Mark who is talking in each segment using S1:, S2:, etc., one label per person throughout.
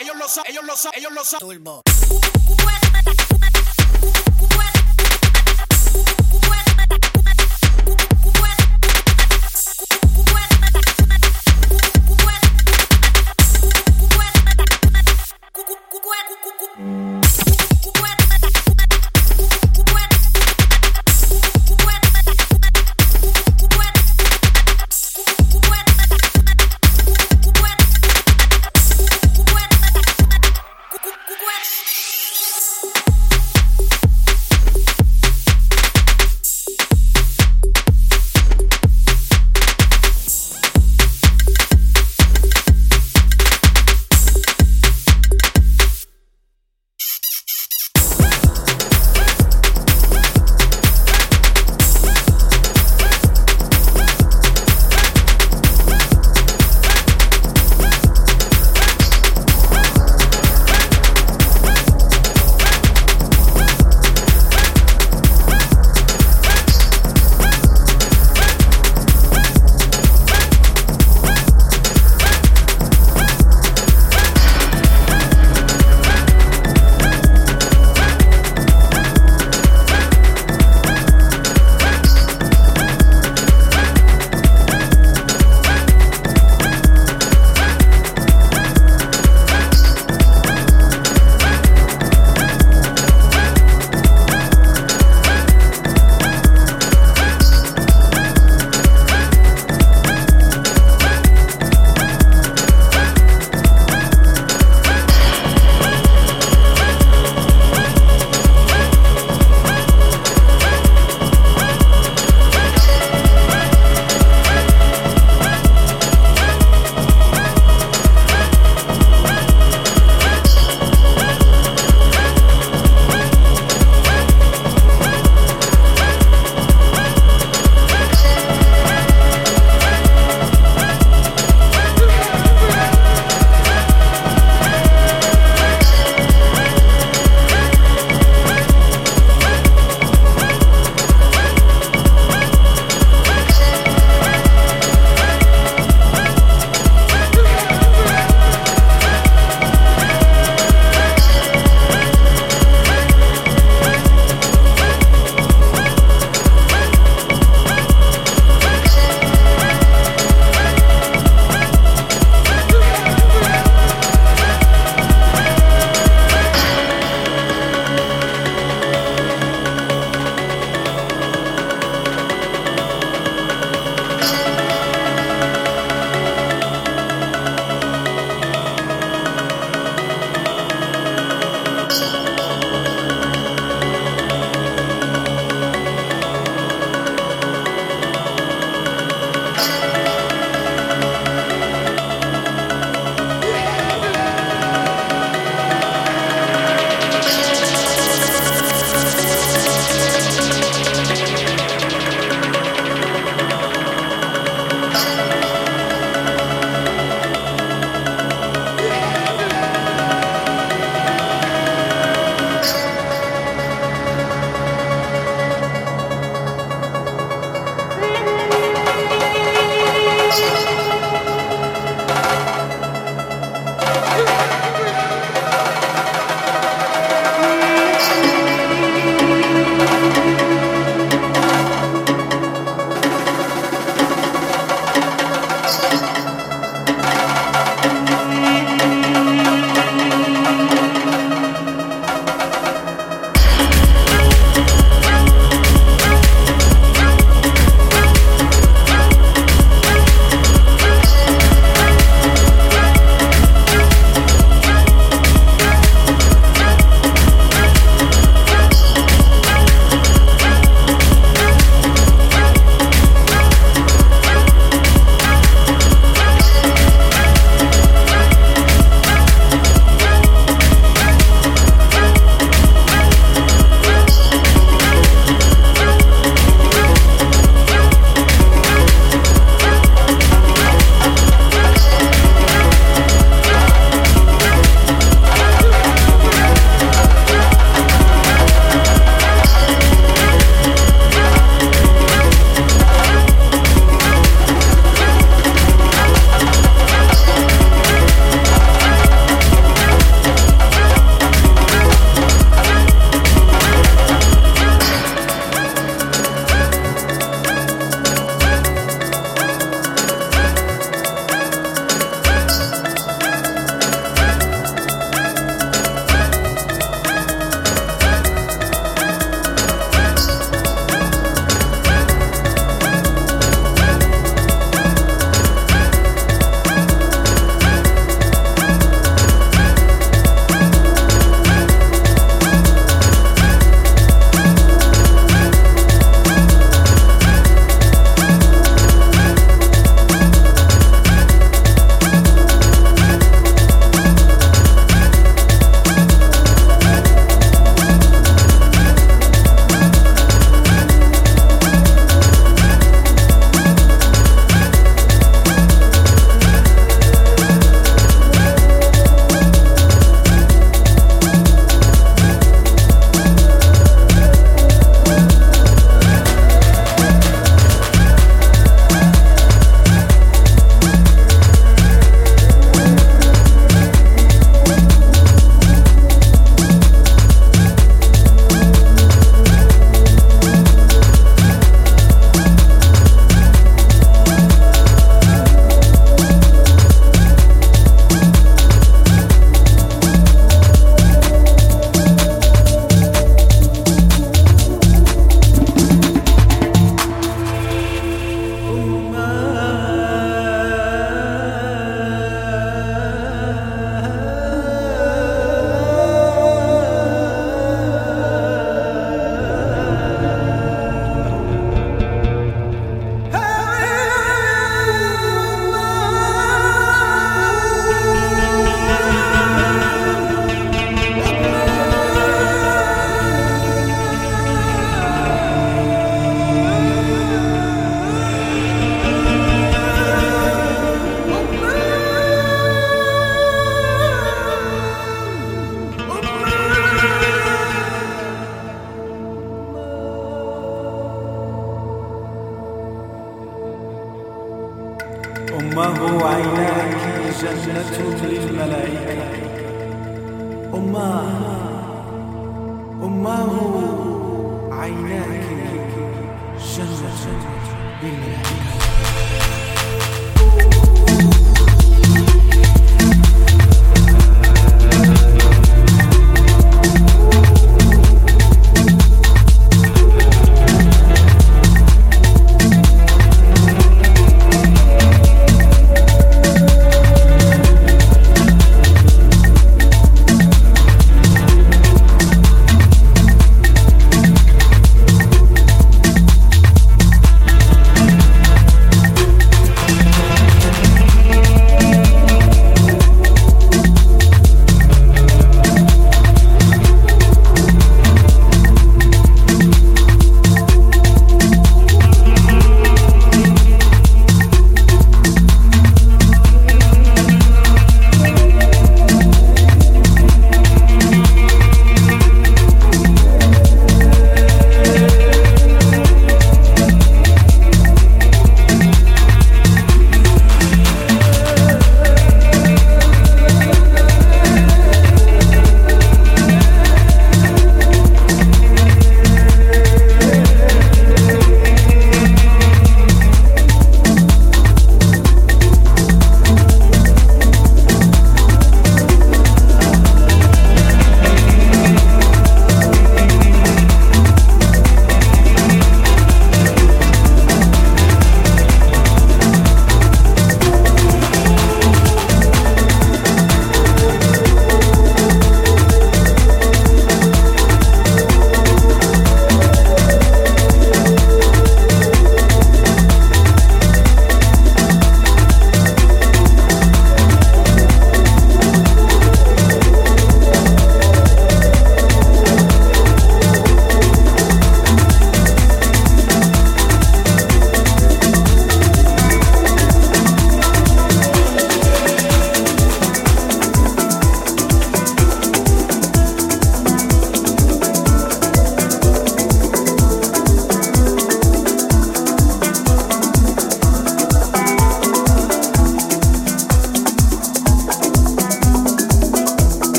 S1: Ellos lo
S2: saben,
S3: ellos lo saben, ellos
S2: lo
S3: saben.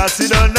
S4: I see don't